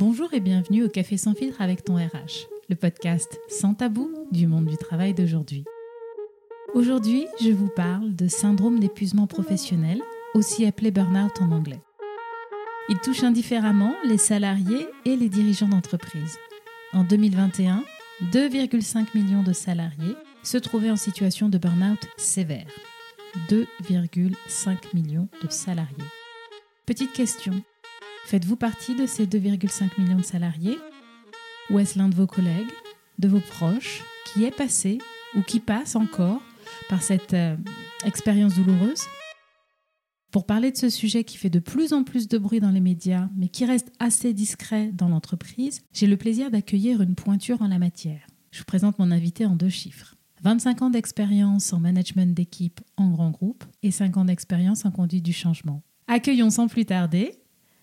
Bonjour et bienvenue au Café sans filtre avec ton RH, le podcast sans tabou du monde du travail d'aujourd'hui. Aujourd'hui, je vous parle de syndrome d'épuisement professionnel, aussi appelé burn-out en anglais. Il touche indifféremment les salariés et les dirigeants d'entreprise. En 2021, 2,5 millions de salariés se trouvaient en situation de burn-out sévère. 2,5 millions de salariés. Petite question, Faites-vous partie de ces 2,5 millions de salariés Ou est-ce l'un de vos collègues, de vos proches, qui est passé ou qui passe encore par cette euh, expérience douloureuse Pour parler de ce sujet qui fait de plus en plus de bruit dans les médias, mais qui reste assez discret dans l'entreprise, j'ai le plaisir d'accueillir une pointure en la matière. Je vous présente mon invité en deux chiffres. 25 ans d'expérience en management d'équipe en grand groupe et 5 ans d'expérience en conduite du changement. Accueillons sans plus tarder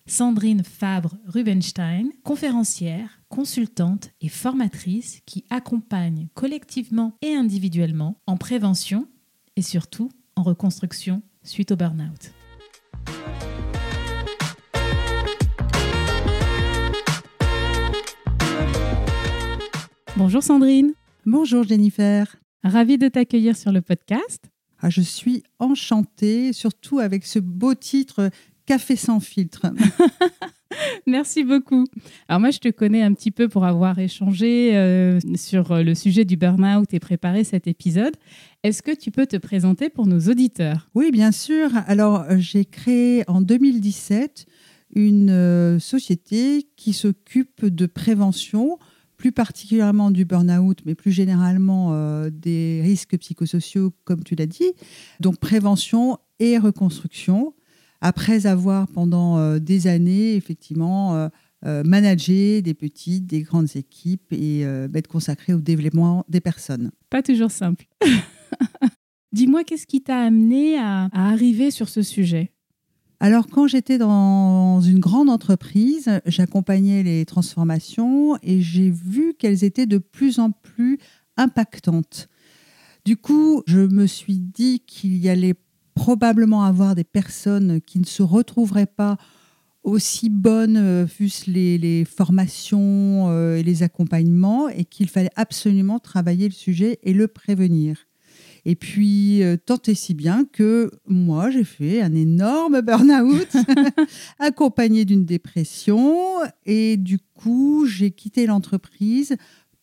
Sandrine Fabre-Rubenstein, conférencière, consultante et formatrice qui accompagne collectivement et individuellement en prévention et surtout en reconstruction suite au burn-out. Bonjour Sandrine. Bonjour Jennifer. Ravie de t'accueillir sur le podcast. Ah, je suis enchantée, surtout avec ce beau titre Café sans filtre. Merci beaucoup. Alors moi, je te connais un petit peu pour avoir échangé euh, sur le sujet du burn-out et préparé cet épisode. Est-ce que tu peux te présenter pour nos auditeurs? Oui, bien sûr. Alors, j'ai créé en 2017 une euh, société qui s'occupe de prévention, plus particulièrement du burn-out, mais plus généralement euh, des risques psychosociaux, comme tu l'as dit. Donc, prévention et reconstruction après avoir pendant euh, des années effectivement euh, euh, managé des petites, des grandes équipes et être consacré au développement des personnes. Pas toujours simple. Dis-moi, qu'est-ce qui t'a amené à, arriver sur ce sujet? Alors, quand j'étais dans une grande entreprise, j'accompagnais les transformations et j'ai vu qu'elles étaient de plus en plus impactantes. Du coup, je me suis dit qu'il y allait probablement avoir des personnes qui ne se retrouveraient pas aussi bonnes, euh, fussent les, les formations euh, et les accompagnements, et qu'il fallait absolument travailler le sujet et le prévenir. Et puis, euh, tant et si bien que moi, j'ai fait un énorme burn-out, accompagné d'une dépression. Et du coup, j'ai quitté l'entreprise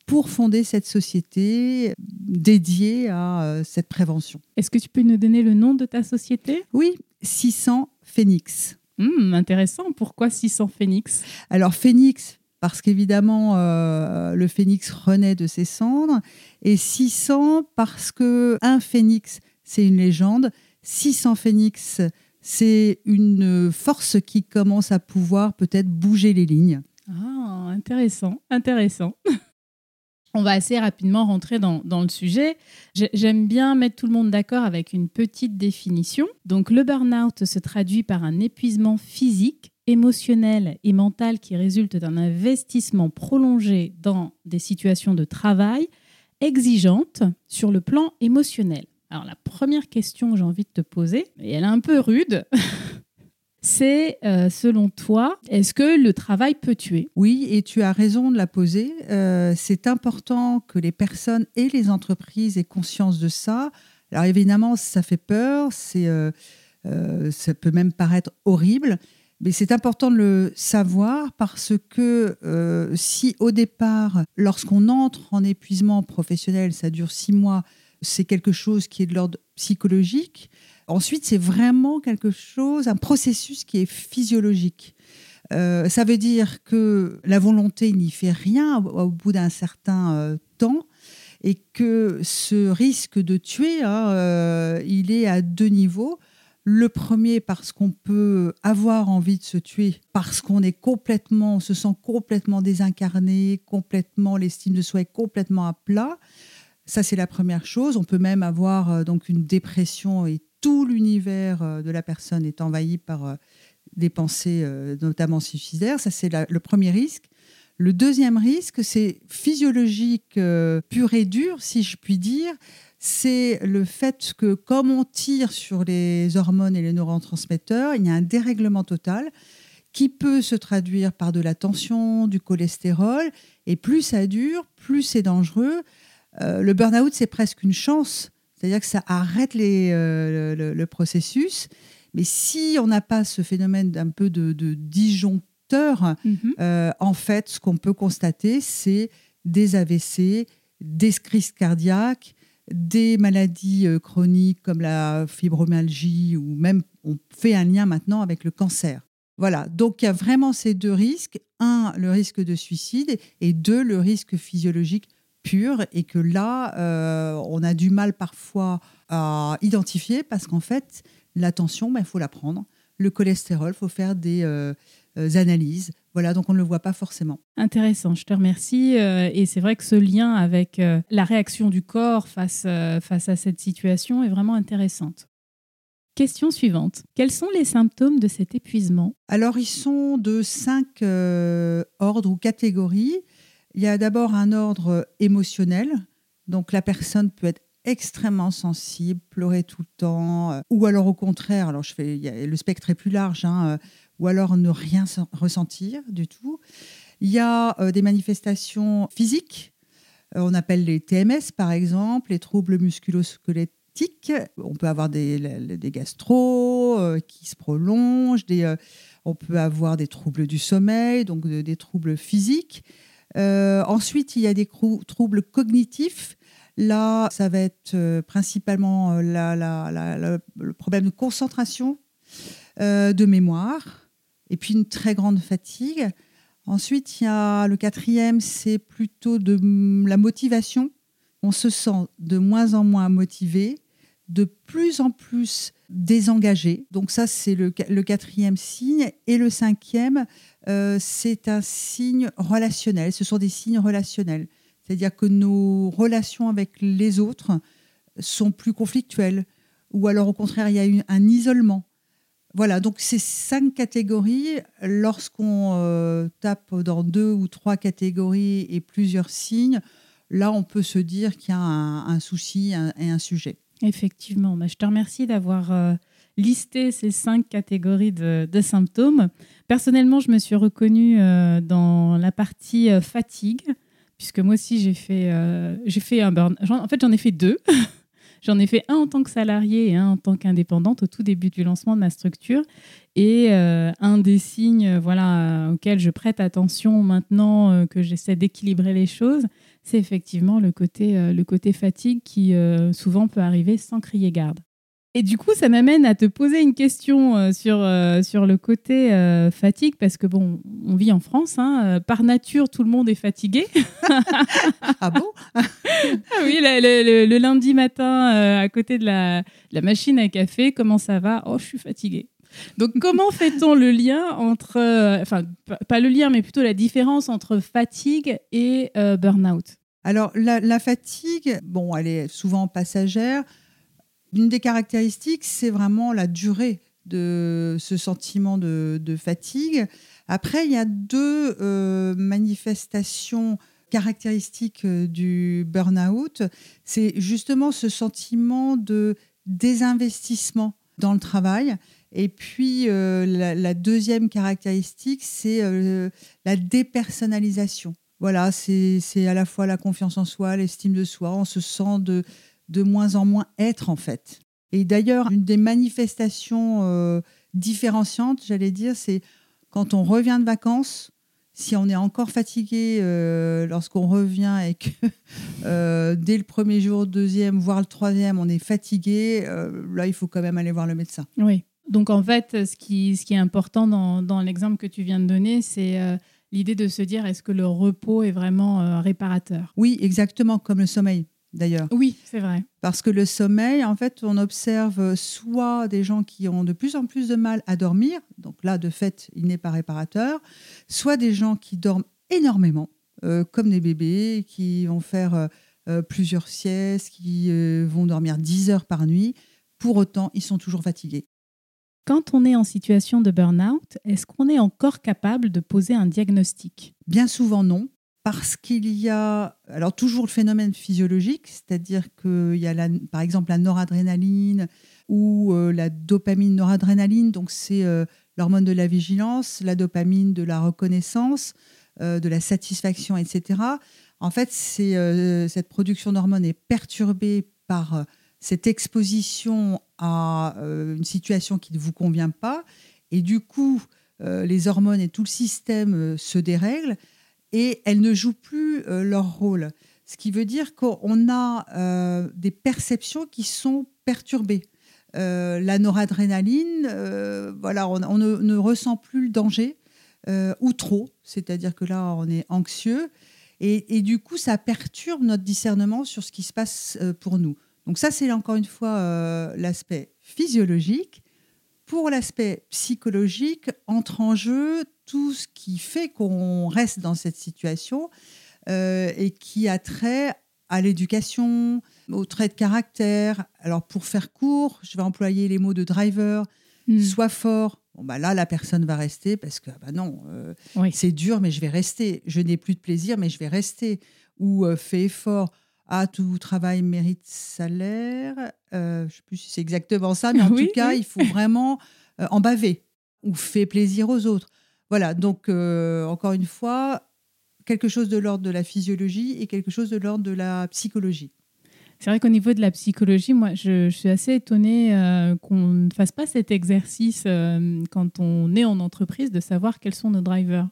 pour fonder cette société dédiée à euh, cette prévention. Est-ce que tu peux nous donner le nom de ta société? Oui, 600 Phoenix. Hmm, intéressant. Pourquoi 600 Phoenix? Alors Phoenix, parce qu'évidemment euh, le phénix renaît de ses cendres, et 600 parce que un phénix, c'est une légende. 600 phénix, c'est une force qui commence à pouvoir peut-être bouger les lignes. Ah, intéressant, intéressant. on va assez rapidement rentrer dans, le sujet. J'aime bien mettre tout le monde d'accord avec une petite définition. Donc le burn-out se traduit par un épuisement physique, émotionnel et mental qui résulte d'un investissement prolongé dans des situations de travail exigeantes sur le plan émotionnel. Alors la première question que j'ai envie de te poser, et elle est un peu rude, c'est euh, selon toi, est-ce que le travail peut tuer? Oui, et tu as raison de la poser. Euh, c'est important que les personnes et les entreprises aient conscience de ça. Alors évidemment, ça fait peur, euh, ça peut même paraître horrible, mais c'est important de le savoir parce que si au départ, lorsqu'on entre en épuisement professionnel, ça dure six mois, c'est quelque chose qui est de l'ordre psychologique. Ensuite, c'est vraiment quelque chose, un processus qui est physiologique. Euh, ça veut dire que la volonté n'y fait rien au, bout d'un certain euh, temps et que ce risque de tuer, hein, euh, il est à deux niveaux. Le premier parce qu'on peut avoir envie de se tuer, parce qu'on est complètement, on se sent complètement désincarné, complètement l'estime de soi est complètement à plat. Ça c'est la première chose. On peut même avoir donc une dépression et tout l'univers euh, de la personne est envahi par euh, des pensées euh, notamment suicidaires. Ça, c'est le premier risque. Le deuxième risque, c'est physiologique pur et dur, si je puis dire. C'est le fait que comme on tire sur les hormones et les neurotransmetteurs, il y a un dérèglement total qui peut se traduire par de la tension, du cholestérol. Et plus ça dure, plus c'est dangereux. Le burn-out, c'est presque une chance. C'est-à-dire que ça arrête les, euh, le, processus. Mais si on n'a pas ce phénomène d'un peu de, disjoncteur, mhm. euh, en fait, ce qu'on peut constater, c'est des AVC, des crises cardiaques, des maladies chroniques comme la fibromyalgie ou même on fait un lien maintenant avec le cancer. Voilà, donc il y a vraiment ces deux risques. Un, le risque de suicide et deux, le risque physiologique pur et que là, euh, on a du mal parfois à identifier parce qu'en fait, la tension, il ben, faut la prendre. Le cholestérol, il faut faire des euh, euh, analyses. Voilà, donc on ne le voit pas forcément. Intéressant, je te remercie. et c'est vrai que ce lien avec la réaction du corps face, face à cette situation est vraiment intéressante. Question suivante. Quels sont les symptômes de cet épuisement? Alors, ils sont de cinq euh, ordres ou catégories. Il y a d'abord un ordre émotionnel. Donc, la personne peut être extrêmement sensible, pleurer tout le temps, euh, ou alors au contraire, alors le spectre est plus large, hein, euh, ou alors ne rien ressentir du tout. Il y a des manifestations physiques, on appelle les TMS par exemple, les troubles musculosquelettiques on peut avoir des, gastro euh, qui se prolongent, euh, on peut avoir des troubles du sommeil, donc des troubles physiques. Euh, ensuite, il y a des troubles cognitifs. Là, ça va être principalement le problème de concentration, de mémoire, et puis une très grande fatigue. Ensuite, il y a le quatrième, c'est plutôt de la motivation. On se sent de moins en moins motivé, de plus en plus désengagé. Donc ça, c'est le, quatrième signe. Et le cinquième, euh, c'est un signe relationnel. Ce sont des signes relationnels. C'est-à-dire que nos relations avec les autres sont plus conflictuelles. Ou alors, au contraire, il y a un isolement. Voilà, donc ces cinq catégories, lorsqu'on euh, tape dans deux ou trois catégories et plusieurs signes, là, on peut se dire qu'il y a un, souci et un sujet. Effectivement, bah, je te remercie d'avoir euh, listé ces cinq catégories de, symptômes. Personnellement, je me suis reconnue euh, dans la partie euh, fatigue, puisque moi aussi j'ai fait, j'ai fait un burn. En fait, j'en ai fait deux. J'en ai fait un en tant que salarié et un en tant qu'indépendante au tout début du lancement de ma structure. Et un des signes voilà, auxquels je prête attention maintenant que j'essaie d'équilibrer les choses, c'est effectivement le côté, euh, le côté fatigue qui euh, souvent peut arriver sans crier garde. Et du coup, ça m'amène à te poser une question euh, sur, sur le côté fatigue, parce que bon, on vit en France, hein, par nature, tout le monde est fatigué. ah bon? Ah Oui, le, lundi matin, à côté de la, la machine à café, comment ça va? Oh, je suis fatiguée. Donc, comment fait-on le lien entre, euh, enfin, pas le lien, mais plutôt la différence entre fatigue et euh, burn-out? Alors, la, fatigue, bon, elle est souvent passagère. Une des caractéristiques, c'est vraiment la durée de ce sentiment de, fatigue. Après, il y a deux euh, manifestations caractéristiques du burn-out. C'est justement ce sentiment de désinvestissement dans le travail et puis, euh, la, deuxième caractéristique, c'est euh, la dépersonnalisation. Voilà, c'est à la fois la confiance en soi, l'estime de soi. On se sent de, de moins en moins être, en fait. Et d'ailleurs, une des manifestations euh, différenciantes, j'allais dire, c'est quand on revient de vacances, si on est encore fatigué lorsqu'on revient et que dès le premier jour, deuxième, voire le troisième, on est fatigué, là, il faut quand même aller voir le médecin. Oui. Donc en fait, ce qui, ce qui est important dans, dans l'exemple que tu viens de donner, c'est euh, l'idée de se dire est-ce que le repos est vraiment euh, réparateur? Oui, exactement, comme le sommeil d'ailleurs. Oui, c'est vrai. Parce que le sommeil, en fait, on observe soit des gens qui ont de plus en plus de mal à dormir, donc là, de fait, il n'est pas réparateur, soit des gens qui dorment énormément, euh, comme des bébés, qui vont faire plusieurs siestes, qui vont dormir 10 heures par nuit. Pour autant, ils sont toujours fatigués. Quand on est en situation de burn-out, est-ce qu'on est encore capable de poser un diagnostic? Bien souvent non, parce qu'il y a alors toujours le phénomène physiologique, c'est-à-dire qu'il y a par exemple la noradrénaline ou euh, la dopamine noradrénaline, donc c'est euh, l'hormone de la vigilance, la dopamine, de la reconnaissance, euh, de la satisfaction, etc. En fait, cette production d'hormones est perturbée par cette exposition à une situation qui ne vous convient pas. Et du coup, les hormones et tout le système se dérèglent et elles ne jouent plus leur rôle. Ce qui veut dire qu'on a des perceptions qui sont perturbées. Euh, la noradrénaline, euh, voilà, on, ne, ressent plus le danger euh, ou trop, c'est-à-dire que là, on est anxieux et, du coup, ça perturbe notre discernement sur ce qui se passe pour nous. Donc ça, c'est encore une fois l'aspect physiologique. Pour l'aspect psychologique, entre en jeu tout ce qui fait qu'on reste dans cette situation et qui a trait à l'éducation, aux traits de caractère. Alors, pour faire court, je vais employer les mots de driver, hmm. sois fort. Bon, bah là, la personne va rester parce que, bah non, euh, c'est dur, mais je vais rester. Je n'ai plus de plaisir, mais je vais rester. Ou euh, fais effort. Ah, tout travail mérite salaire. Euh, je ne sais plus si c'est exactement ça, mais en tout cas, il faut vraiment en baver ou fais plaisir aux autres. Voilà, donc encore une fois, quelque chose de l'ordre de la physiologie et quelque chose de l'ordre de la psychologie. C'est vrai qu'au niveau de la psychologie, moi, je, suis assez étonnée euh, qu'on ne fasse pas cet exercice euh, quand on est en entreprise de savoir quels sont nos drivers.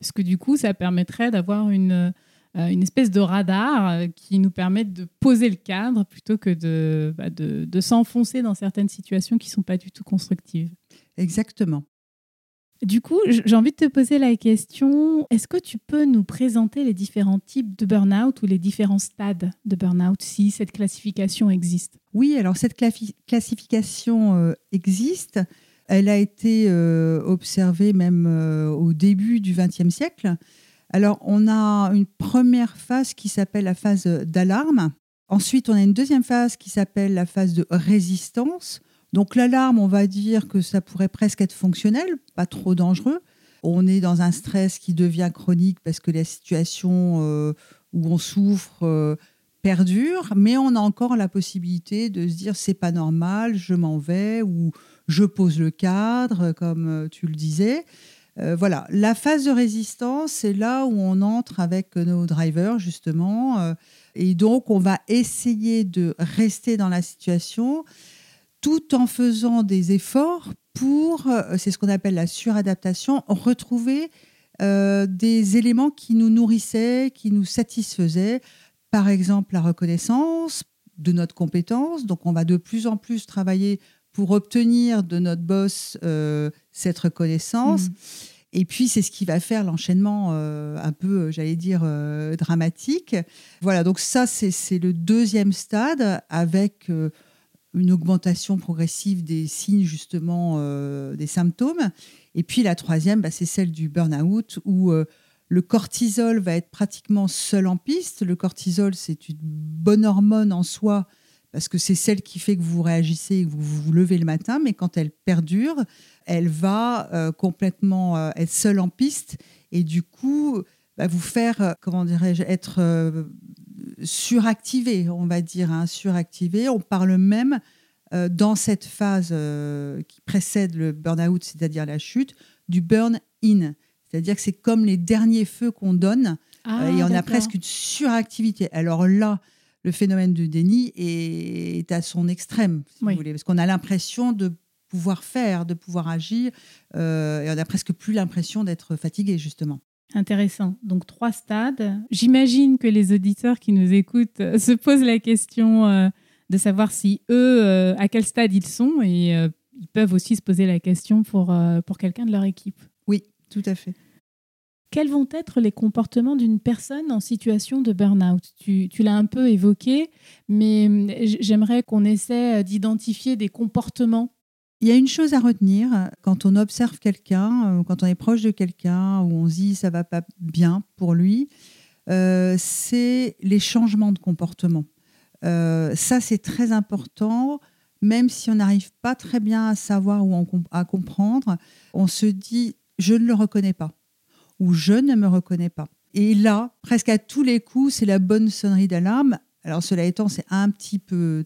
Parce que du coup, ça permettrait d'avoir une, euh, une espèce de radar qui nous permette de poser le cadre plutôt que de, bah, de, de s'enfoncer dans certaines situations qui ne sont pas du tout constructives. Exactement. Du coup, j'ai envie de te poser la question, est-ce que tu peux nous présenter les différents types de burn-out ou les différents stades de burn-out si cette classification existe? Oui, alors cette classification euh, existe. Elle a été euh, observée même euh, au début du XXe siècle. Alors, on a une première phase qui s'appelle la phase d'alarme. Ensuite, on a une deuxième phase qui s'appelle la phase de résistance donc l'alarme, on va dire que ça pourrait presque être fonctionnel, pas trop dangereux. On est dans un stress qui devient chronique parce que la situation euh, où on souffre euh, perdure, mais on a encore la possibilité de se dire c'est pas normal, je m'en vais ou je pose le cadre, comme euh, tu le disais. voilà, la phase de résistance, c'est là où on entre avec nos drivers, justement. et donc, on va essayer de rester dans la situation tout en faisant des efforts pour, euh, c'est ce qu'on appelle la suradaptation, retrouver euh, des éléments qui nous nourrissaient, qui nous satisfaisaient. Par exemple, la reconnaissance de notre compétence. Donc, on va de plus en plus travailler pour obtenir de notre boss euh, cette reconnaissance. Mmh. Et puis, c'est ce qui va faire l'enchaînement un peu, j'allais dire, dramatique. Voilà, donc ça, c'est le deuxième stade avec une augmentation progressive des signes, justement, euh, des symptômes. Et puis la troisième, bah, c'est celle du burn-out, où euh, le cortisol va être pratiquement seul en piste. Le cortisol, c'est une bonne hormone en soi, parce que c'est celle qui fait que vous réagissez et que vous vous levez le matin, mais quand elle perdure, elle va euh, complètement être seule en piste, et du coup, bah, vous faire, comment dirais-je, être suractivé, on va dire, hein, suractivé. On parle même euh, dans cette phase euh, qui précède le burn-out, c'est-à-dire la chute, du burn-in. C'est-à-dire que c'est comme les derniers feux qu'on donne ah, euh, et on a presque une suractivité. Alors là, le phénomène du déni est, à son extrême, si vous voulez, parce qu'on a l'impression de pouvoir faire, de pouvoir agir, et on n'a presque plus l'impression d'être fatigué, justement. Intéressant. Donc trois stades. J'imagine que les auditeurs qui nous écoutent euh, se posent la question euh, de savoir si eux, euh, à quel stade ils sont et ils peuvent aussi se poser la question pour, pour quelqu'un de leur équipe. Oui, tout à fait. Quels vont être les comportements d'une personne en situation de burn-out? Tu, tu l'as un peu évoqué, mais j'aimerais qu'on essaie d'identifier des comportements il y a une chose à retenir quand on observe quelqu'un, euh, quand on est proche de quelqu'un, où on se dit ça va pas bien pour lui, euh, c'est les changements de comportement. Euh, ça, c'est très important, même si on n'arrive pas très bien à savoir ou à comprendre, on se dit je ne le reconnais pas ou je ne me reconnais pas. Et là, presque à tous les coups, c'est la bonne sonnerie d'alarme. Alors cela étant, c'est un petit peu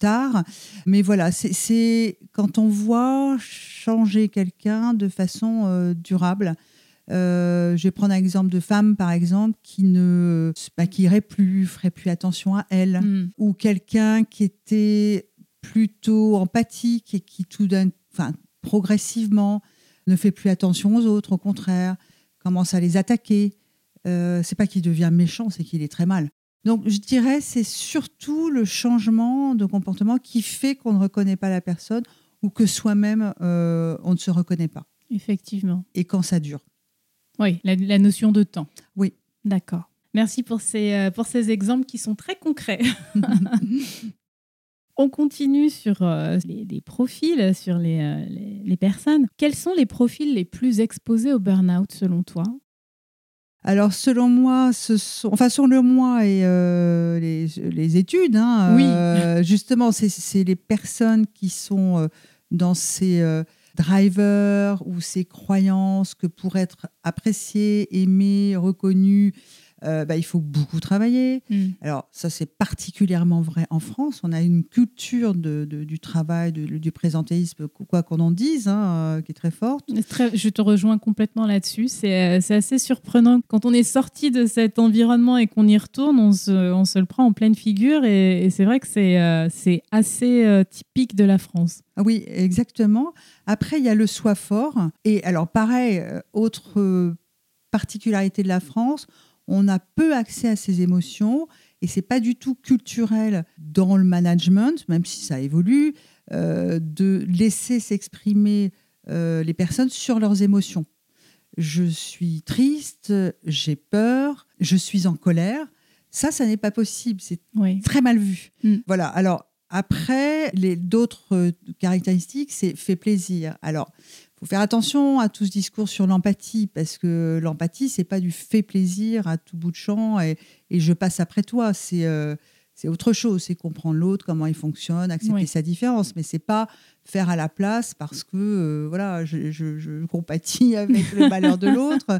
tard. Mais voilà, c'est quand on voit changer quelqu'un de façon euh, durable. Euh, je vais prendre un exemple de femme, par exemple, qui ne bah, qui irait plus, ferait plus attention à elle, Mm. ou quelqu'un qui était plutôt empathique et qui tout d'un, enfin, progressivement ne fait plus attention aux autres, au contraire, commence à les attaquer. Euh, c'est pas qu'il devient méchant, c'est qu'il est très mal. Donc, je dirais, c'est surtout le changement de comportement qui fait qu'on ne reconnaît pas la personne ou que soi-même, euh, on ne se reconnaît pas. Effectivement. Et quand ça dure. Oui, la, la notion de temps. Oui. D'accord. Merci pour ces, euh, pour ces exemples qui sont très concrets. On continue sur euh, les, les profils, sur les, euh, les, les personnes. Quels sont les profils les plus exposés au burn-out selon toi? Alors, selon moi, ce sont, enfin, selon moi et euh, les, les études, hein, Oui. euh, justement, c'est- les personnes qui sont euh, dans ces drivers ou ces croyances que pour être apprécié, aimé, reconnu, euh, bah, il faut beaucoup travailler. Alors, ça, c'est particulièrement vrai en France. On a une culture de, de- du travail, de- du présentéisme, quoi qu'on en dise, hein, euh, qui est très forte. Très- je te rejoins complètement là-dessus. C'est euh, c'est assez surprenant. Quand on est sorti de cet environnement et qu'on y retourne, on se, on se le prend en pleine figure. Et, et c'est vrai que c'est assez typique de la France. Ah Oui, exactement. Après, il y a le soi fort. Et alors, pareil, autre particularité de la France, on a peu accès à ses émotions et c'est pas du tout culturel dans le management, même si ça évolue, euh, de laisser s'exprimer euh, les personnes sur leurs émotions. Je suis triste, j'ai peur, je suis en colère. Ça, ça n'est pas possible. C'est Oui. très mal vu. Mm. Voilà. Alors après, les d'autres euh, caractéristiques, c'est fait plaisir. Alors, faut faire attention à tout ce discours sur l'empathie parce que l'empathie, c'est pas du fait plaisir à tout bout de champ et, et je passe après toi. C'est euh, c'est autre chose. C'est comprendre l'autre, comment il fonctionne, accepter Oui. sa différence. Mais c'est pas faire à la place parce que euh, voilà, je, je- je compatis avec le malheur de l'autre.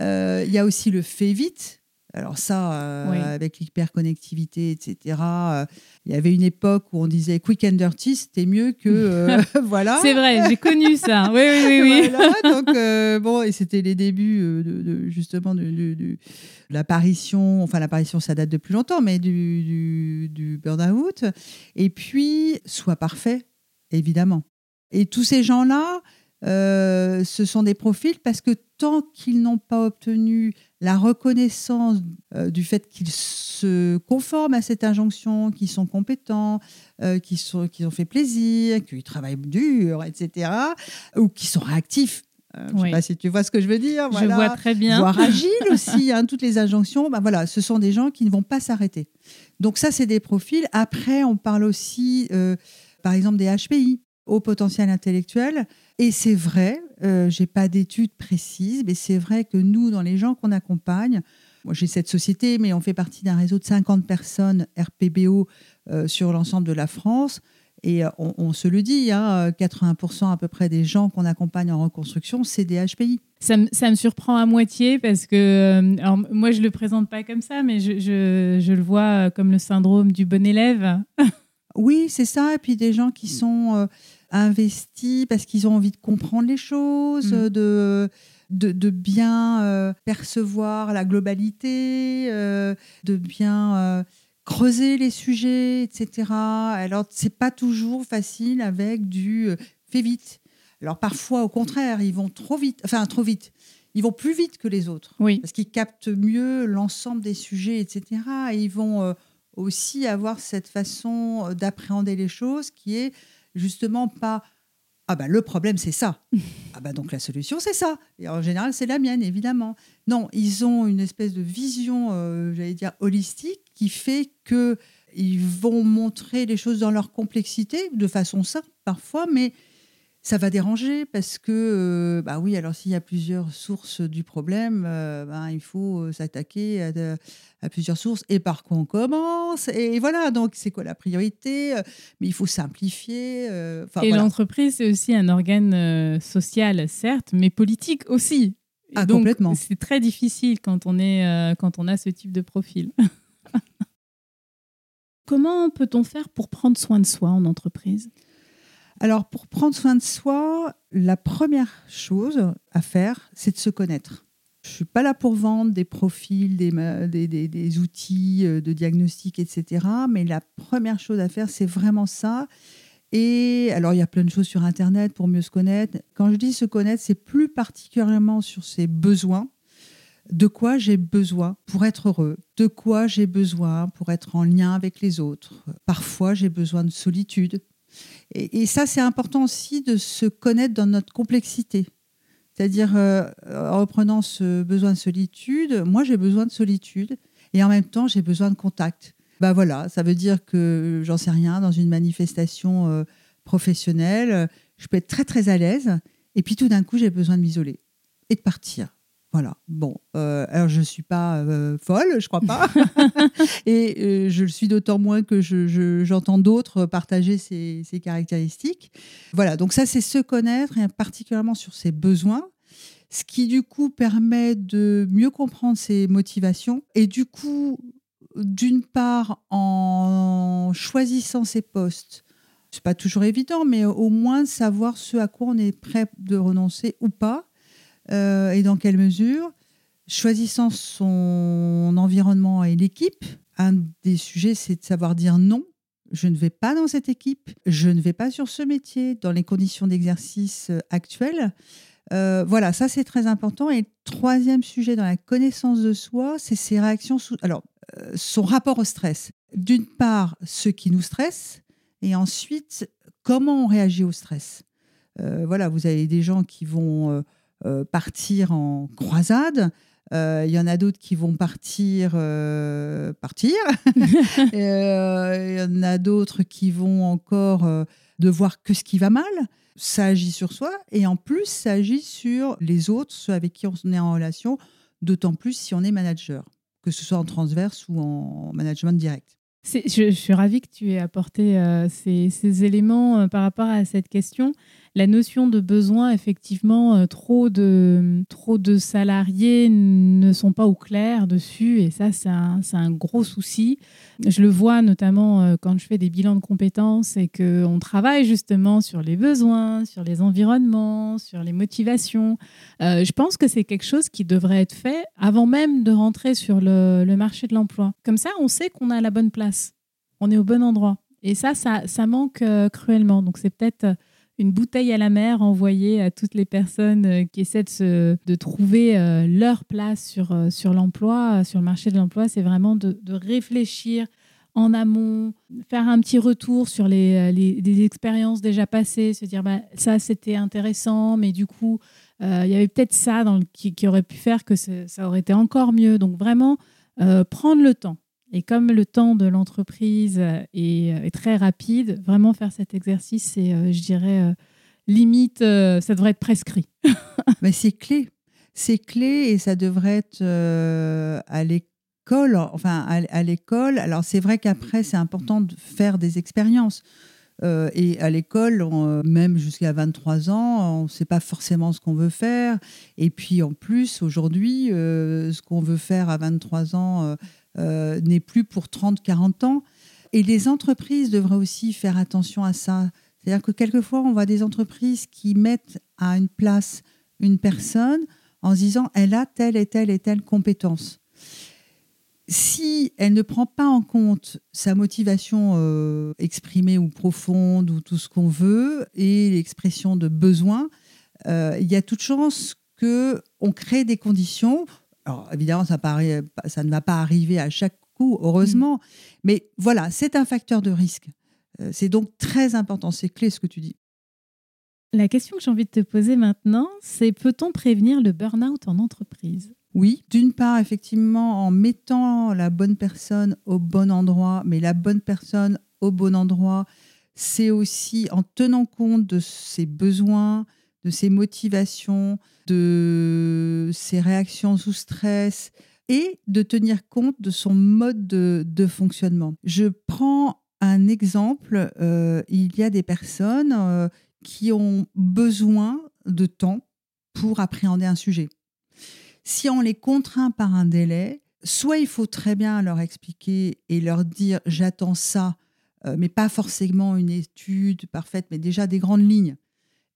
Euh, Il y a aussi le fait vite. Alors ça, euh, Oui. avec l'hyperconnectivité, etc. euh, Il y avait une époque où on disait quick and dirty, c'était mieux que euh, voilà. C'est vrai, j'ai connu ça. Oui, oui, oui. oui. Voilà, donc euh, bon, et c'était les débuts de, de- justement de, de- de l'apparition, enfin l'apparition ça date de plus longtemps, mais du, du, du burn-out. Et puis, soit parfait, évidemment. Et tous ces gens-là, euh, ce sont des profils parce que tant qu'ils n'ont pas obtenu la reconnaissance euh, du fait qu'ils se conforment à cette injonction, qu'ils sont compétents, euh, qu'ils ont fait plaisir, qu'ils travaillent dur, etc., ou qu'ils sont réactifs. Euh, Je ne Oui. sais pas si tu vois ce que je veux dire. Je vois très bien. Voire agiles aussi, hein, toutes les injonctions. Ben voilà, ce sont des gens qui ne vont pas s'arrêter. Donc ça, c'est des profils. Après, on parle aussi, par exemple, des HPI, haut potentiel intellectuel. Et c'est vrai, euh, j'ai pas d'études précises, mais c'est vrai que nous, dans les gens qu'on accompagne, moi j'ai cette société, mais on fait partie d'un réseau de 50 personnes RPBO euh, sur l'ensemble de la France. Et euh, on, on se le dit, hein, 80% à peu près des gens qu'on accompagne en reconstruction, c'est des HPI. Ça me, ça me surprend à moitié parce que, euh, alors, moi, je le présente pas comme ça, mais je, je, je le vois comme le syndrome du bon élève. Oui, c'est ça. Et puis des gens qui sont euh, investis parce qu'ils ont envie de comprendre les choses, Mm. de, de, de bien euh, percevoir la globalité, euh, de bien euh, creuser les sujets, etc. Alors, c'est pas toujours facile avec du fait vite. Alors, parfois, au contraire, ils vont trop vite, enfin, trop vite. Ils vont plus vite que les autres Oui, parce qu'ils captent mieux l'ensemble des sujets, etc. Et ils vont aussi avoir cette façon d'appréhender les choses qui est justement pas ah bah le problème c'est ça. Ah bah donc la solution c'est ça. Et en général c'est la mienne évidemment. Non ils ont une espèce de vision euh, j'allais dire holistique qui fait que ils vont montrer les choses dans leur complexité de façon simple parfois mais ça va déranger parce que, euh, bah oui, alors s'il y a plusieurs sources du problème, euh, ben, il faut euh, s'attaquer à, de- à plusieurs sources et par quoi on commence. Et voilà, donc c'est quoi la priorité Euh, Mais il faut simplifier. euh, et voilà. l'entreprise, c'est aussi un organe euh, social, certes, mais politique aussi. Et Ah, donc, complètement. C'est très difficile quand on, est, euh, quand on a ce type de profil. Comment peut-on faire pour prendre soin de soi en entreprise? Alors, pour prendre soin de soi, la première chose à faire, c'est de se connaître. Je ne suis pas là pour vendre des profils, des, des, des, outils euh, de diagnostic, etc. Mais la première chose à faire, c'est vraiment ça. Et alors, il y a plein de choses sur Internet pour mieux se connaître. Quand je dis se connaître, c'est plus particulièrement sur ses besoins. De quoi j'ai besoin pour être heureux? De quoi j'ai besoin pour être en lien avec les autres? Parfois, j'ai besoin de solitude. Et, ça, c'est important aussi de se connaître dans notre complexité. C'est-à-dire, euh, en reprenant ce besoin de solitude, moi, j'ai besoin de solitude et en même temps, j'ai besoin de contact. Bah voilà, ça veut dire que j'en sais rien dans une manifestation euh, professionnelle, je peux être très très à l'aise et puis tout d'un coup j'ai besoin de m'isoler et de partir. Voilà. Bon, euh, alors je ne suis pas euh, folle, je crois pas. et je le suis d'autant moins que j'entends d'autres partager ces, ces, caractéristiques. Voilà, donc ça, c'est se connaître, et particulièrement sur ses besoins, ce qui du coup permet de mieux comprendre ses motivations et du coup d'une part, en choisissant ses postes, c'est pas toujours évident, mais au moins savoir ce à quoi on est prêt de renoncer ou pas, euh, et dans quelle mesure. Choisissant son environnement et l'équipe, un des sujets, c'est de savoir dire non. Je ne vais pas dans cette équipe, je ne vais pas sur ce métier, dans les conditions d'exercice actuelles. Euh, voilà, ça c'est très important. Et troisième sujet dans la connaissance de soi, c'est ses réactions. Alors, euh, son rapport au stress. D'une part, ce qui nous stresse, et ensuite, comment on réagit au stress. Euh, voilà, vous avez des gens qui vont euh, partir en croisade. Il y en a d'autres qui vont partir, partir. Il y en a d'autres qui vont encore de voir que ce qui va mal. Ça agit sur soi et en plus, ça agit sur les autres, ceux avec qui on est en relation, d'autant plus si on est manager que ce soit en transverse ou en management direct. Je, suis ravie que tu aies apporté euh, ces, éléments euh, par rapport à cette question la notion de besoin, effectivement, euh, trop de, trop de salariés ne sont pas au clair dessus et ça, c'est un, gros souci. Je le vois notamment euh, quand je fais des bilans de compétences et qu'on travaille justement sur les besoins, sur les environnements, sur les motivations. Euh, je pense que c'est quelque chose qui devrait être fait avant même de rentrer sur le, marché de l'emploi. Comme ça, on sait qu'on a la bonne place, on est au bon endroit. Et ça, ça, ça manque cruellement. Donc c'est peut-être une bouteille à la mer envoyée à toutes les personnes euh, qui essaient de, de trouver euh, leur place sur, euh, sur l'emploi, sur le marché de l'emploi. C'est vraiment de, réfléchir en amont, faire un petit retour sur les, les expériences déjà passées, se dire bah, ça c'était intéressant, mais du coup il y avait peut-être ça dans qui, aurait pu faire que ça aurait été encore mieux. Donc vraiment prendre le temps. Et comme le temps de l'entreprise euh, est, très rapide, vraiment faire cet exercice, c'est, euh, je dirais, euh, limite, ça devrait être prescrit. Mais c'est clé. C'est clé et ça devrait être à l'école. Enfin, à, l'école. Alors, c'est vrai qu'après, c'est important de faire des expériences. et à l'école, même jusqu'à 23 ans, on ne sait pas forcément ce qu'on veut faire. Et puis en plus, aujourd'hui, ce qu'on veut faire à 23 ans, euh, n'est plus pour 30, 40 ans. Et les entreprises devraient aussi faire attention à ça. C'est-à-dire que quelquefois, on voit des entreprises qui mettent à une place une personne en se disant elle a telle et telle et telle compétence. Si elle ne prend pas en compte sa motivation euh, exprimée ou profonde ou tout ce qu'on veut et l'expression de besoin, euh, il y a toute chance que on crée des conditions alors évidemment, ça, ça ne va pas arriver à chaque coup, heureusement, mm. mais voilà, c'est un facteur de risque. Euh, c'est donc très important, c'est clé ce que tu dis. La question que j'ai envie de te poser maintenant, c'est peut-on prévenir le burn-out en entreprise? Oui, d'une part, effectivement, en mettant la bonne personne au bon endroit, mais la bonne personne au bon endroit, c'est aussi en tenant compte de ses besoins, de ses motivations, de ses réactions sous stress et de tenir compte de son mode de, fonctionnement. Je prends un exemple, euh, il y a des personnes euh, qui ont besoin de temps pour appréhender un sujet. Si on les contraint par un délai, soit il faut très bien leur expliquer et leur dire j'attends ça, euh, mais pas forcément une étude parfaite, mais déjà des grandes lignes,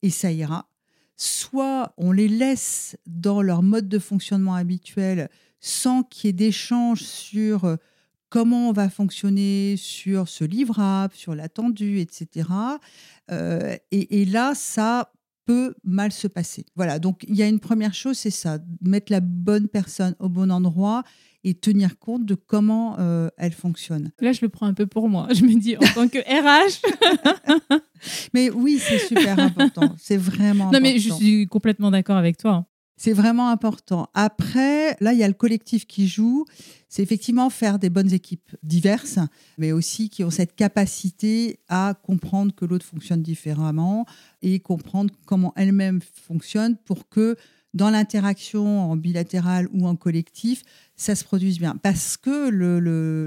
et ça ira. Soit on les laisse dans leur mode de fonctionnement habituel sans qu'il y ait d'échange sur euh, comment on va fonctionner sur ce livrable, sur l'attendu, etc. Euh, et, et, là, ça peut mal se passer. Voilà, donc il y a une première chose, c'est ça, mettre la bonne personne au bon endroit et tenir compte de comment euh, elle fonctionne. Là, je le prends un peu pour moi. Je me dis, en tant que RH. mais oui, c'est super important. C'est vraiment non, mais je suis complètement d'accord avec toi. C'est vraiment important. Après, là, il y a le collectif qui joue. C'est effectivement faire des bonnes équipes diverses, mais aussi qui ont cette capacité à comprendre que l'autre fonctionne différemment et comprendre comment elle-même fonctionne pour que dans l'interaction en bilatéral ou en collectif, ça se produise bien. Parce que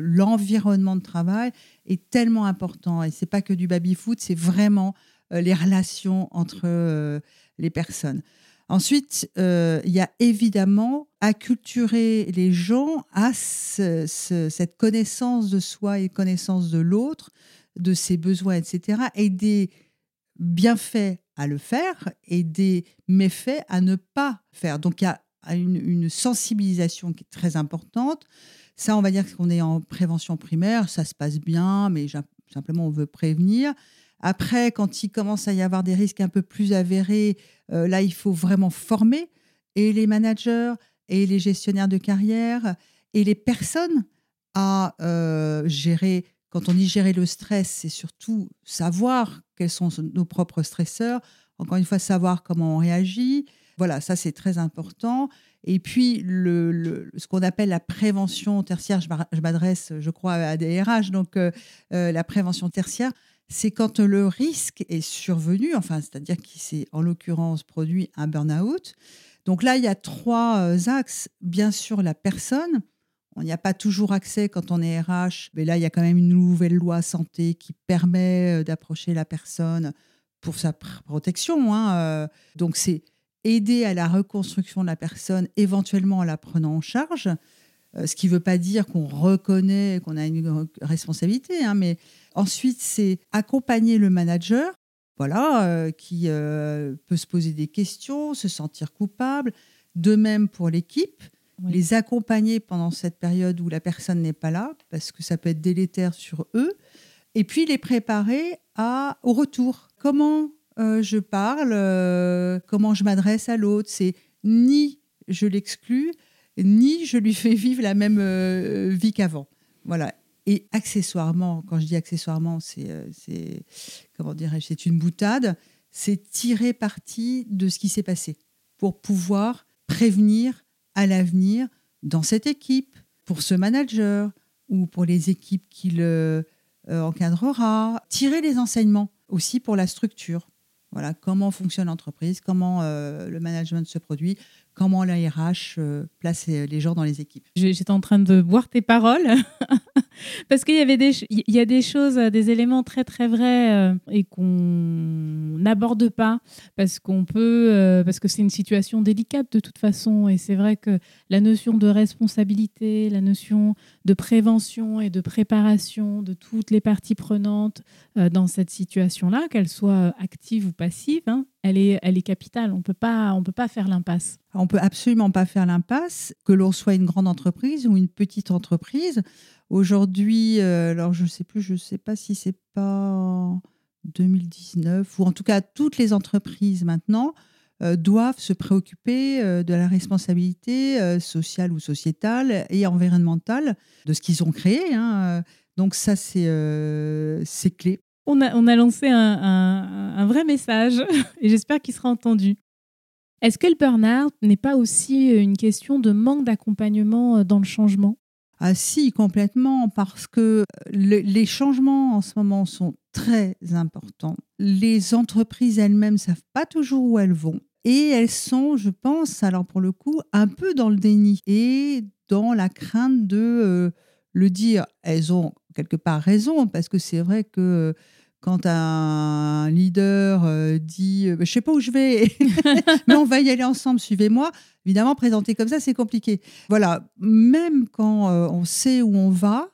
l'environnement le, de travail est tellement important. Et c'est pas que du baby-foot, c'est vraiment euh, les relations entre euh, les personnes. Ensuite, euh, il y a évidemment acculturer les gens à cette connaissance de soi et connaissance de l'autre, de ses besoins, etc. Et des bienfaits à le faire des méfaits à ne pas faire. Donc il y a une, sensibilisation qui est très importante. Ça, on va dire qu'on est en prévention primaire, ça se passe bien, mais simplement on veut prévenir. Après, quand il commence à y avoir des risques un peu plus avérés, euh, là, il faut vraiment former et les managers et les gestionnaires de carrière et les personnes à euh, gérer. Quand on dit gérer le stress, c'est surtout savoir quels sont nos propres stresseurs. Encore une fois, savoir comment on réagit. Voilà, ça c'est très important. Et puis, le, ce qu'on appelle la prévention tertiaire, je m'adresse, je crois, à des RH, donc euh, la prévention tertiaire, c'est quand le risque est survenu, enfin, c'est-à-dire qu'il s'est en l'occurrence produit un burn-out. Donc là, il y a trois euh, axes. Bien sûr, la personne. On n'y a pas toujours accès quand on est RH, mais là, il y a quand même une nouvelle loi santé qui permet euh, d'approcher la personne pour sa protection. Hein, euh. Donc, c'est aider à la reconstruction de la personne, éventuellement en la prenant en charge. Ce qui ne veut pas dire qu'on reconnaît qu'on a une responsabilité, hein, mais Ensuite, c'est accompagner le manager, voilà, euh, qui euh, peut se poser des questions, se sentir coupable. De même pour l'équipe, les accompagner pendant cette période où la personne n'est pas là, parce que ça peut être délétère sur eux. Et puis les préparer à, au retour. Comment euh, je parle, comment je m'adresse à l'autre? C'est ni je l'exclus, ni je lui fais vivre la même vie qu'avant. Voilà. Et accessoirement, quand je dis accessoirement, c'est, euh, comment dirais-je, c'est une boutade, c'est tirer parti de ce qui s'est passé pour pouvoir prévenir à l'avenir dans cette équipe, pour ce manager ou pour les équipes qu'il euh, encadrera, tirer les enseignements aussi pour la structure. Voilà, comment fonctionne l'entreprise, comment euh, le management se produit, comment la RH place les gens dans les équipes. J'étais en train de boire tes paroles Parce qu'il y avait des, il y a des choses, des éléments très très vrais euh, et qu'on n'aborde pas parce qu'on peut, euh, parce que c'est une situation délicate de toute façon. Et c'est vrai que la notion de responsabilité, la notion de prévention et de préparation de toutes les parties prenantes euh, dans cette situation-là, qu'elles soient actives ou passives, hein, elle est, elle est capitale. On peut pas, on peut pas faire l'impasse. On peut absolument pas faire l'impasse, que l'on soit une grande entreprise ou une petite entreprise. Aujourd'hui, euh, alors je ne sais plus, je ne sais pas si c'est pas 2019 ou en tout cas toutes les entreprises maintenant euh, doivent se préoccuper euh, de la responsabilité sociale ou sociétale et environnementale de ce qu'ils ont créé. Hein. Donc ça, c'est c'est clé. On a, on a lancé un, un, un vrai message et j'espère qu'il sera entendu. Est-ce que le burn-out n'est pas aussi une question de manque d'accompagnement dans le changement? Ah si, complètement, parce que les changements en ce moment sont très importants. Les entreprises elles-mêmes ne savent pas toujours où elles vont. Et elles sont, je pense, alors pour le coup, un peu dans le déni et dans la crainte de euh, le dire. Elles ont quelque part raison, parce que c'est vrai que quand un leader euh, dit Je je sais pas où je vais, mais on va y aller ensemble, suivez-moi. Évidemment, présenter comme ça, c'est compliqué. Voilà, même quand on sait où on va,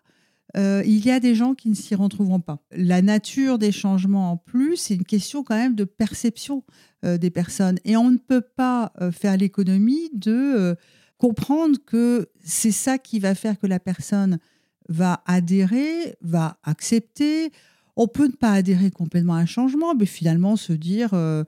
il y a des gens qui ne s'y retrouveront pas. La nature des changements en plus, c'est une question quand même de perception des personnes. Et on ne peut pas faire l'économie de comprendre que c'est ça qui va faire que la personne va adhérer, va accepter. On peut ne pas adhérer complètement à un changement, mais finalement se dire, euh,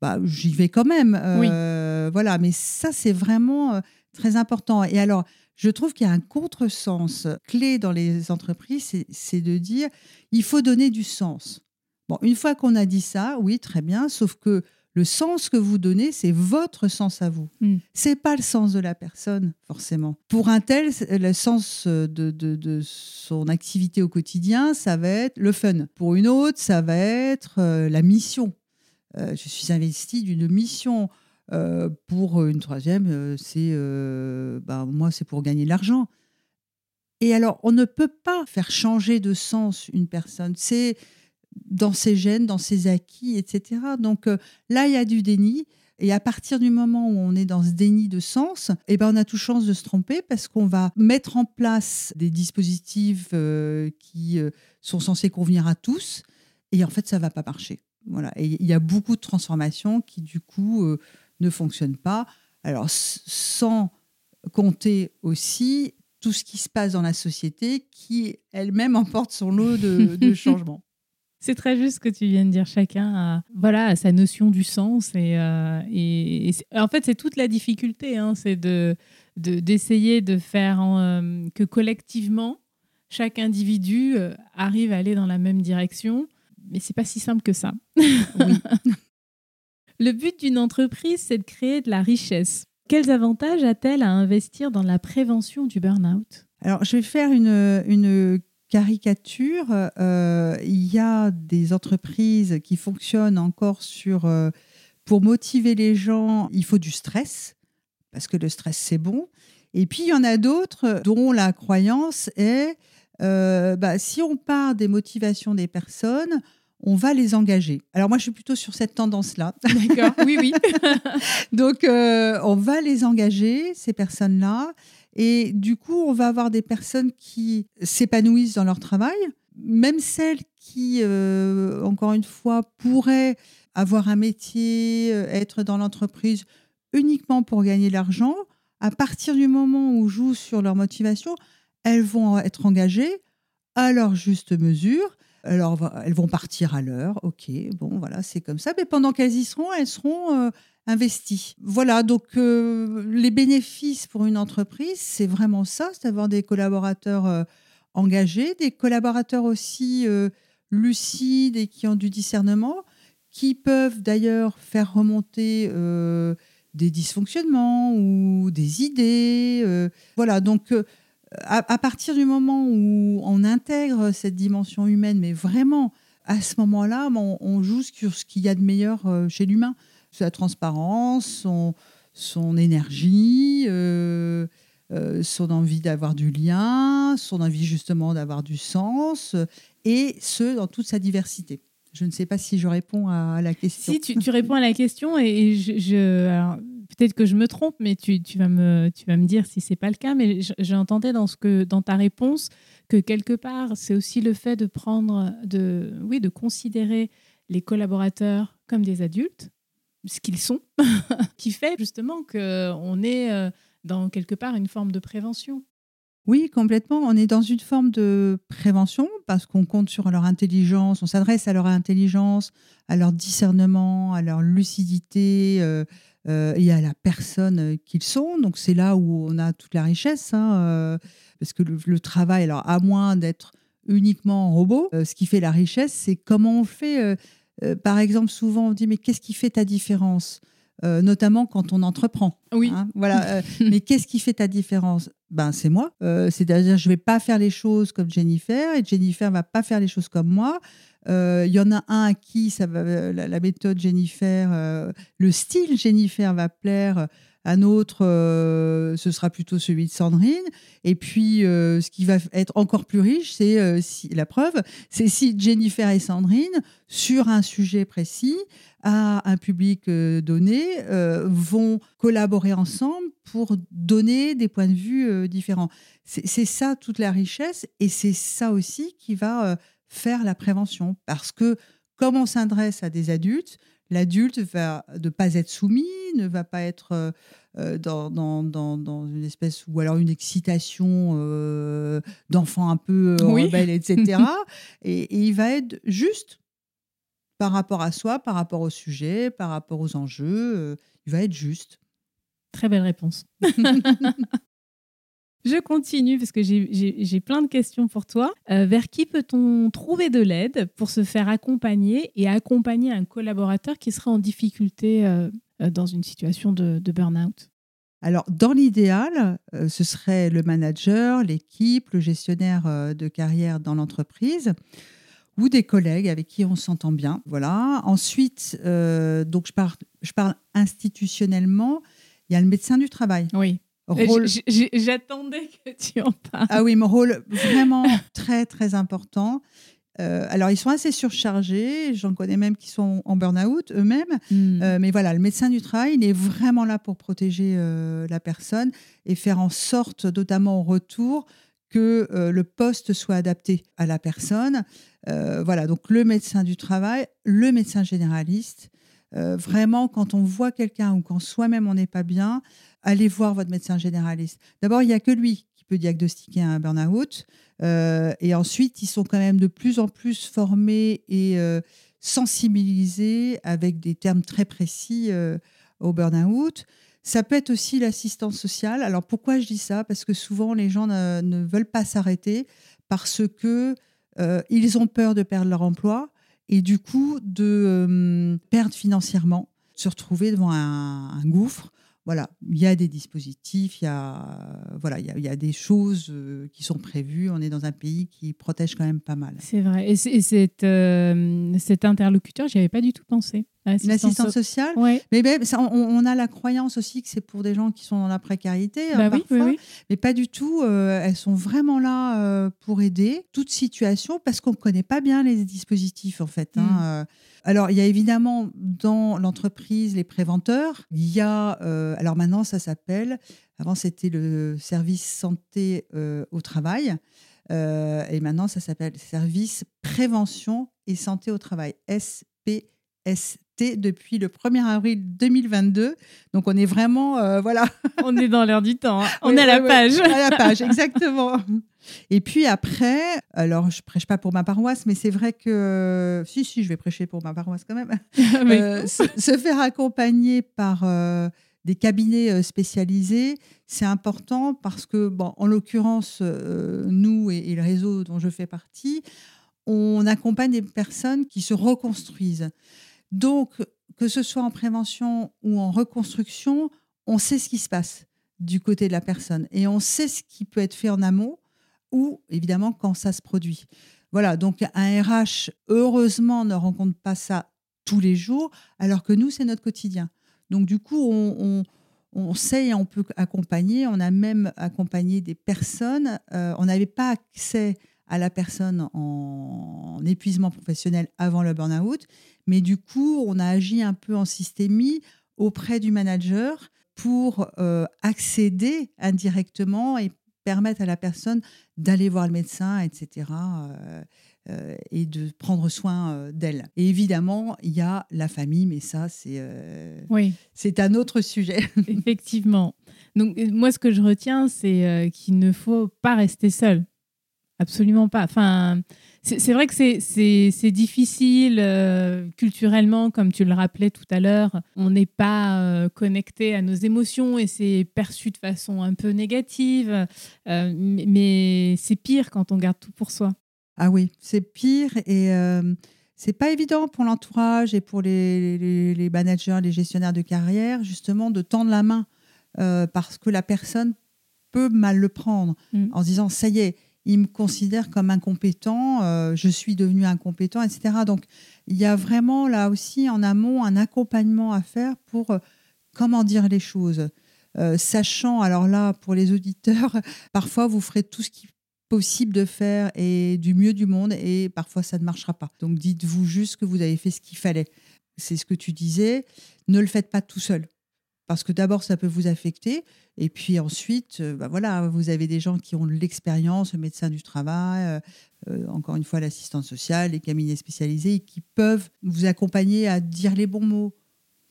bah, j'y vais quand même. Euh, voilà, mais ça, c'est vraiment euh, très important. Et alors, je trouve qu'il y a un contresens clé dans les entreprises, c'est de dire, il faut donner du sens. Bon, une fois qu'on a dit ça, oui, très bien, sauf que le sens que vous donnez, c'est votre sens à vous. Mm. C'est pas le sens de la personne, forcément. Pour un tel, le sens de, son activité au quotidien, ça va être le fun. Pour une autre, ça va être euh, la mission. Euh, je suis investie d'une mission. Euh, pour une troisième, c'est ben, moi, c'est pour gagner de l'argent. Et alors, on ne peut pas faire changer de sens une personne. C'est dans ses gènes, dans ses acquis, etc. Donc euh, là, il y a du déni. Et à partir du moment où on est dans ce déni de sens, eh ben, on a tout chance de se tromper parce qu'on va mettre en place des dispositifs euh, qui euh, sont censés convenir à tous. Et en fait, ça ne va pas marcher. Voilà. Et il y a beaucoup de transformations qui, du coup, ne fonctionnent pas. Alors, sans compter aussi tout ce qui se passe dans la société qui elle-même emporte son lot de, de changements. C'est très juste ce que tu viens de dire. Chacun a, voilà, sa notion du sens. Et, euh, et, en fait, c'est toute la difficulté. Hein, c'est de, d'essayer de, faire euh, que collectivement, chaque individu euh, arrive à aller dans la même direction. Mais c'est pas si simple que ça. Le but d'une entreprise, c'est de créer de la richesse. Quels avantages a-t-elle à investir dans la prévention du burn-out? Alors, je vais faire une, une caricature, euh, il y a des entreprises qui fonctionnent encore sur... Euh, pour motiver les gens, il faut du stress, parce que le stress, c'est bon. Et puis, il y en a d'autres dont la croyance est, euh, bah, si on part des motivations des personnes, on va les engager. Alors moi, je suis plutôt sur cette tendance-là. D'accord, oui, oui. Donc, on va les engager, ces personnes-là. Et du coup, on va avoir des personnes qui s'épanouissent dans leur travail, même celles qui, euh, encore une fois, pourraient avoir un métier, euh, être dans l'entreprise uniquement pour gagner de l'argent. À partir du moment où jouent sur leur motivation, elles vont être engagées à leur juste mesure. Alors, elles vont partir à l'heure, ok, bon, voilà, c'est comme ça. Mais pendant qu'elles y seront, elles seront euh, investi. Voilà, donc euh, les bénéfices pour une entreprise, c'est vraiment ça, c'est d'avoir des collaborateurs euh, engagés, des collaborateurs aussi lucides et qui ont du discernement, qui peuvent d'ailleurs faire remonter des dysfonctionnements ou des idées. voilà, donc à, partir du moment où on intègre cette dimension humaine, mais vraiment à ce moment-là, on joue sur ce qu'il y a de meilleur chez l'humain sa transparence, son, son énergie, euh, euh, son envie d'avoir du lien, son envie justement d'avoir du sens, et ce, dans toute sa diversité. Je ne sais pas si je réponds à la question. Si, tu, réponds à la question, et je, peut-être que je me trompe, mais tu, vas, me, dire si c'est pas le cas, mais j'entendais dans, dans ta réponse que quelque part, c'est aussi le fait de prendre, de, oui, de considérer les collaborateurs comme des adultes, ce qu'ils sont, qui fait justement qu'on est euh, dans quelque part une forme de prévention. Oui, complètement. On est dans une forme de prévention parce qu'on compte sur leur intelligence, on s'adresse à leur intelligence, à leur discernement, à leur lucidité euh, euh, et à la personne qu'ils sont. Donc c'est là où on a toute la richesse, hein, parce que le, travail, alors à moins d'être uniquement robot, ce qui fait la richesse, c'est comment on fait euh, par exemple, souvent on dit mais qu'est-ce qui fait ta différence? Euh, notamment quand on entreprend. Oui. Hein, voilà. Euh, mais qu'est-ce qui fait ta différence? Ben, c'est moi. Euh, C'est-à-dire, je vais pas faire les choses comme Jennifer et Jennifer va pas faire les choses comme moi. Il y en a un à qui ça va, la, la méthode Jennifer, le style Jennifer va plaire. Un autre, euh, ce sera plutôt celui de Sandrine. Et puis, euh, ce qui va être encore plus riche, c'est euh, si, la preuve, c'est si Jennifer et Sandrine, sur un sujet précis, à un public donné, vont collaborer ensemble pour donner des points de vue différents. C'est ça toute la richesse et c'est ça aussi qui va faire la prévention. Parce que comme on s'adresse à des adultes, l'adulte va ne pas être soumis, ne va pas être euh, euh, dans, dans, dans, dans une espèce ou alors une excitation euh, d'enfant un peu euh, Oui. rebelle, etc. et, et il va être juste par rapport à soi, par rapport au sujet, par rapport aux enjeux. il va être juste. Très belle réponse. Je continue parce que j'ai- plein de questions pour toi. Euh, vers qui peut-on trouver de l'aide pour se faire accompagner et accompagner un collaborateur qui serait en difficulté euh, euh, dans une situation de, de burn-out? Alors, dans l'idéal, euh, ce serait le manager, l'équipe, le gestionnaire de carrière dans l'entreprise ou des collègues avec qui on s'entend bien. Voilà. Ensuite, euh, donc je parle, je parle institutionnellement, il y a le médecin du travail. Oui. Rôle- J'attendais que tu en parles. Ah oui, mon rôle vraiment très, très important. Euh, alors, ils sont assez surchargés. J'en connais même qui sont en burn-out eux-mêmes. Hmm. Euh, mais voilà, le médecin du travail, il est vraiment là pour protéger euh, la personne et faire en sorte, notamment au retour, que le poste soit adapté à la personne. Voilà, donc le médecin du travail, le médecin généraliste. Vraiment, quand on voit quelqu'un ou quand soi-même on n'est pas bien, allez voir votre médecin généraliste. D'abord, il n'y a que lui qui peut diagnostiquer un burn-out. Euh, et ensuite, ils sont quand même de plus en plus formés et euh, sensibilisés avec des termes très précis euh, au burn-out. Ça peut être aussi l'assistance sociale. Alors pourquoi je dis ça? Parce que souvent les gens ne, veulent pas s'arrêter parce que ils ont peur de perdre leur emploi et du coup de perdre financièrement, se retrouver devant un gouffre. Voilà, il y a des dispositifs, il y a, voilà, il y a, des choses euh, qui sont prévues. On est dans un pays qui protège quand même pas mal. C'est vrai. Et cet, euh, cet interlocuteur, j'y avais pas du tout pensé. L'assistance sociale, Ouais. mais ça, on, on a la croyance aussi que c'est pour des gens qui sont dans la précarité, hein, Bah oui, parfois, oui. mais pas du tout. euh, elles sont vraiment là euh, pour aider toute situation parce qu'on ne connaît pas bien les dispositifs en fait. hein, Mm. euh. Alors il y a évidemment dans l'entreprise les préventeurs. Il y a alors maintenant ça s'appelle. Avant c'était le service santé au travail. Et maintenant, ça s'appelle Service Prévention et Santé au Travail, SPST, depuis le 1er avril 2022. Donc, on est vraiment, euh, voilà. On est dans l'air du temps. hein. On Oui, est à la oui, page. À la page, exactement. Et puis après, alors je prêche pas pour ma paroisse, mais c'est vrai que si, si, je vais prêcher pour ma paroisse quand même. Mais- Euh, se, se faire accompagner par euh, des cabinets spécialisés, c'est important parce que, bon, en l'occurrence, nous et, et le réseau dont je fais partie, on accompagne des personnes qui se reconstruisent. Donc, que ce soit en prévention ou en reconstruction, on sait ce qui se passe du côté de la personne et on sait ce qui peut être fait en amont ou évidemment quand ça se produit. Voilà, donc un RH, heureusement, ne rencontre pas ça tous les jours, alors que nous, c'est notre quotidien. Donc du coup, on, sait et on peut accompagner. On a même accompagné des personnes. euh, on n'avait pas accès à la personne en, en épuisement professionnel avant le burn-out, mais du coup, on a agi un peu en systémie auprès du manager pour euh, accéder indirectement et permettre à la personne d'aller voir le médecin, etc. euh, euh, et de prendre soin d'elle. Et évidemment, il y a la famille, mais ça, c'est Oui, c'est un autre sujet. effectivement. Donc, moi, ce que je retiens, c'est qu'il ne faut pas rester seul. Absolument pas. Enfin, c'est vrai que c'est- difficile euh, culturellement, comme tu le rappelais tout à l'heure. On n'est pas euh, connecté à nos émotions et c'est perçu de façon un peu négative. Euh, mais c'est pire quand on garde tout pour soi. Ah oui, c'est pire et c'est pas évident pour l'entourage et pour les, les- les managers, les gestionnaires de carrière, justement, de tendre la main parce que la personne peut mal le prendre Mm. en se disant ça y est, il me considère comme incompétent, euh, je suis devenu incompétent, etc. Donc il y a vraiment là aussi en amont un accompagnement à faire pour euh, comment dire les choses. Euh, sachant, alors là, pour les auditeurs, parfois vous ferez tout ce qui est possible de faire et du mieux du monde et parfois ça ne marchera pas. Donc dites-vous juste que vous avez fait ce qu'il fallait. C'est ce que tu disais. Ne le faites pas tout seul. Parce que d'abord, ça peut vous affecter. Et puis ensuite, euh, bah voilà, vous avez des gens qui ont de l'expérience, le médecin du travail, euh, euh, encore une fois l'assistante sociale, les cabinets spécialisés, et qui peuvent vous accompagner à dire les bons mots.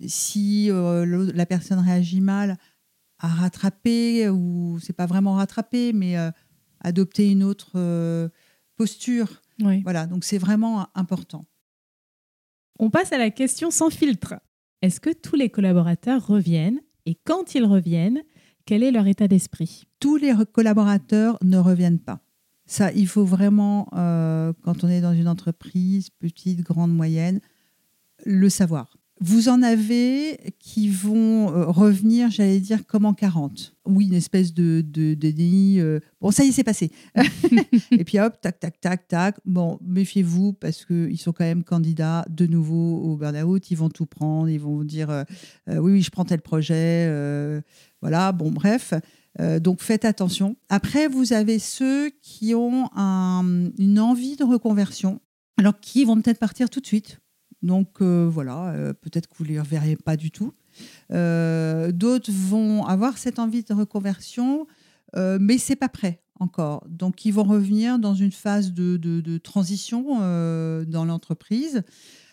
Si euh, le- la personne réagit mal, à rattraper, ou c'est pas vraiment rattraper, mais euh, adopter une autre posture. Oui. Voilà, donc c'est vraiment important. On passe à la question sans filtre. Est-ce que tous les collaborateurs reviennent Et quand ils reviennent, quel est leur état d'esprit? Tous les collaborateurs ne reviennent pas. Ça, il faut vraiment, euh, quand on est dans une entreprise, petite, grande, moyenne, le savoir. Vous en avez qui vont euh, revenir, j'allais dire, comme en 40. Oui, une espèce de, de, de déni. euh, bon, ça y est, c'est passé. Et puis hop, tac, tac, tac, tac. Bon, méfiez-vous parce qu'ils sont quand même candidats de nouveau au burn-out. Ils vont tout prendre. Ils vont vous dire euh, oui, oui, je prends tel projet. euh, voilà, bon, bref. Donc faites attention. Après, vous avez ceux qui ont un- une envie de reconversion, alors qui vont peut-être partir tout de suite. Donc euh, voilà, euh, peut-être que vous ne les reverrez pas du tout. Euh, D'autres vont avoir cette envie de reconversion, mais c'est pas prêt encore. Donc ils vont revenir dans une phase de, transition dans l'entreprise.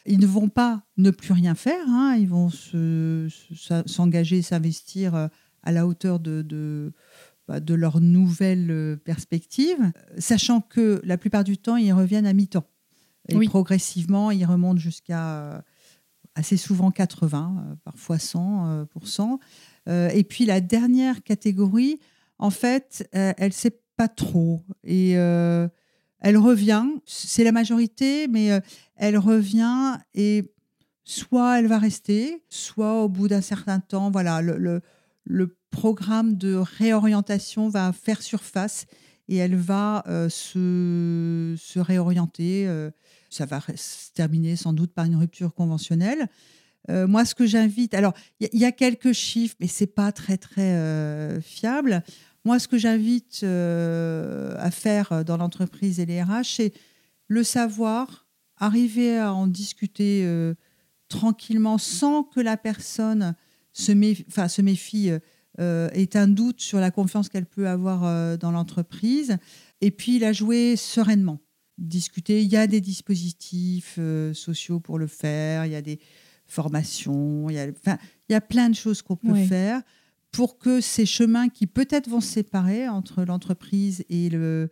Ils ne vont pas ne plus rien faire, hein. ils vont se- se- s'engager, s'investir à la hauteur de, de, bah, de leur nouvelle perspective, sachant que la plupart du temps, ils reviennent à mi-temps. Et Oui. progressivement, ils remontent jusqu'à euh, assez souvent 80, euh, parfois 100 euh, pour cent. Et puis la dernière catégorie, en fait, elle ne sait pas trop. Et elle revient, c'est la majorité, mais elle revient et soit elle va rester, soit au bout d'un certain temps, voilà, le, le, le programme de réorientation va faire surface et elle va euh, se, se réorienter. euh, ça va se terminer sans doute par une rupture conventionnelle. Euh, moi, ce que j'invite, alors il y, a- quelques chiffres, mais c'est pas très très euh, fiable. Moi, ce que j'invite euh, à faire dans l'entreprise et les RH, c'est le savoir, arriver à en discuter tranquillement sans que la personne se, se méfie ait un doute sur la confiance qu'elle peut avoir dans l'entreprise, et puis la jouer sereinement. Discuter, il y a des dispositifs euh, sociaux pour le faire, il y a des formations, il y a, enfin, il y a plein de choses qu'on peut Oui. faire pour que ces chemins qui peut-être vont se séparer entre l'entreprise et le,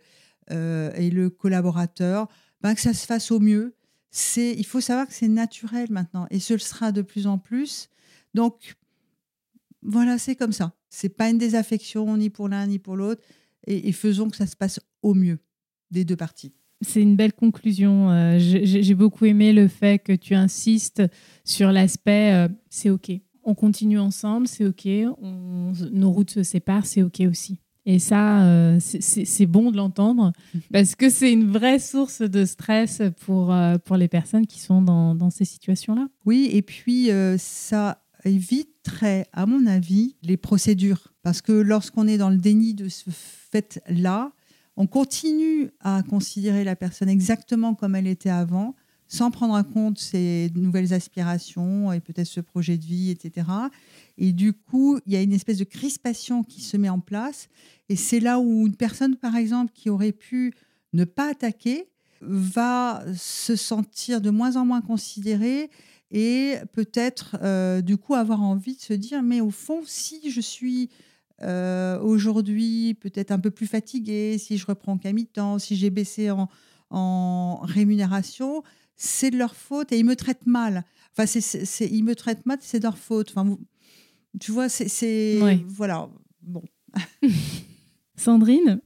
euh, et le collaborateur, ben, que ça se fasse au mieux. C'est, il faut savoir que c'est naturel maintenant et ce le sera de plus en plus. Donc, voilà, c'est comme ça. C'est pas une désaffection ni pour l'un ni pour l'autre et, et faisons que ça se passe au mieux des deux parties. C'est une belle conclusion. Euh, j'ai beaucoup aimé le fait que tu insistes sur l'aspect euh, c'est OK. On continue ensemble, c'est OK. On- nos routes se séparent, c'est OK aussi. Et ça, euh, c'est- bon de l'entendre parce que c'est une vraie source de stress pour, pour les personnes qui sont dans, dans ces situations-là. Oui, et puis ça éviterait, à mon avis, les procédures. Parce que lorsqu'on est dans le déni de ce fait-là, on continue à considérer la personne exactement comme elle était avant, sans prendre en compte ses nouvelles aspirations et peut-être ce projet de vie, etc. Et du coup, il y a une espèce de crispation qui se met en place. Et c'est là où une personne, par exemple, qui aurait pu ne pas attaquer, va se sentir de moins en moins considérée et peut-être euh, du coup avoir envie de se dire mais au fond si je suis euh, aujourd'hui peut-être un peu plus fatiguée, si je reprends qu'à mi-temps, si j'ai baissé en, en rémunération, c'est de leur faute et ils me traitent mal. Enfin, c'est, ils me traitent mal, c'est de leur faute. Enfin, tu vois, c'est, Ouais. voilà. Bon, Sandrine,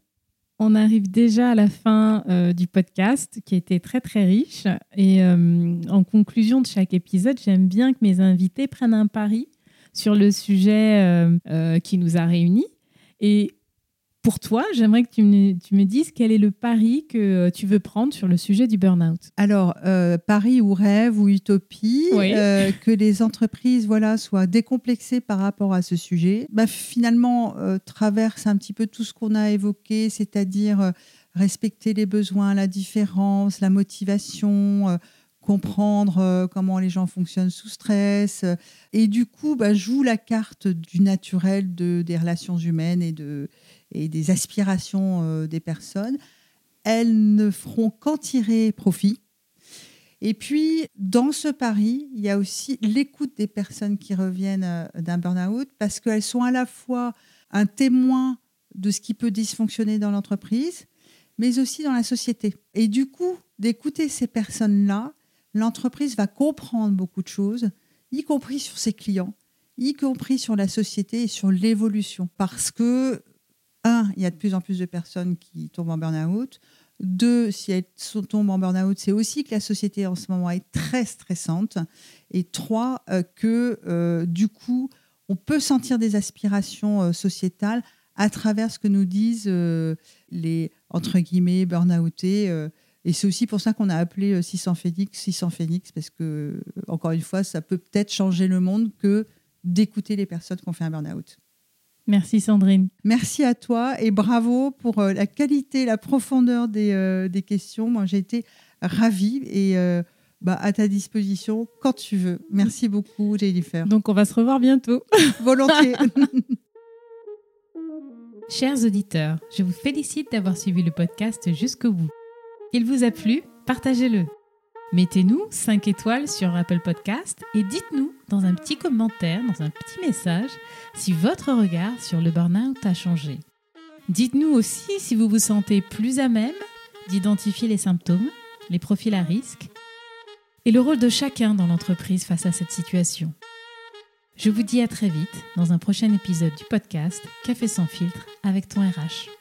on arrive déjà à la fin euh, du podcast qui était très très riche. Et euh, en conclusion de chaque épisode, j'aime bien que mes invités prennent un pari sur le sujet euh, euh, qui nous a réunis. Et pour toi, j'aimerais que tu me, tu me, dises quel est le pari que tu veux prendre sur le sujet du burn-out. Alors, euh, pari ou rêve ou utopie, euh, que les entreprises voilà, soient décomplexées par rapport à ce sujet. Bah, finalement, euh, traverse un petit peu tout ce qu'on a évoqué, c'est-à-dire respecter les besoins, la différence, la motivation comprendre comment les gens fonctionnent sous stress. Et du coup, bah, joue la carte du naturel de, des relations humaines et, de, et des aspirations euh, des personnes, elles ne feront qu'en tirer profit. Et puis, dans ce pari, il y a aussi l'écoute des personnes qui reviennent euh, d'un burn-out parce qu'elles sont à la fois un témoin de ce qui peut dysfonctionner dans l'entreprise, mais aussi dans la société. Et du coup, d'écouter ces personnes-là, l'entreprise va comprendre beaucoup de choses, y compris sur ses clients, y compris sur la société et sur l'évolution. Parce que un, il y a de plus en plus de personnes qui tombent en burn-out. Deux, si elles tombent en burn-out, c'est aussi que la société en ce moment est très stressante. Et trois, euh, que euh, du coup, on peut sentir des aspirations euh, sociétales à travers ce que nous disent les, entre guillemets, burn-outés. Et c'est aussi pour ça qu'on a appelé 600 Phoenix 600 Phoenix, parce que, encore une fois, ça peut peut-être changer le monde que d'écouter les personnes qui ont fait un burn-out. Merci Sandrine. Merci à toi et bravo pour euh, la qualité, la profondeur des, euh, des questions. Moi, j'ai été ravie et euh, bah, à ta disposition quand tu veux. Merci beaucoup, Jennifer. Donc, on va se revoir bientôt. Volontiers. Chers auditeurs, je vous félicite d'avoir suivi le podcast jusqu'au bout. Il vous a plu Partagez-le. Mettez-nous 5 étoiles sur Apple Podcast et dites-nous dans un petit commentaire, dans un petit message, si votre regard sur le burn-out a changé. Dites-nous aussi si vous vous sentez plus à même d'identifier les symptômes, les profils à risque et le rôle de chacun dans l'entreprise face à cette situation. Je vous dis à très vite dans un prochain épisode du podcast Café sans filtre avec ton RH.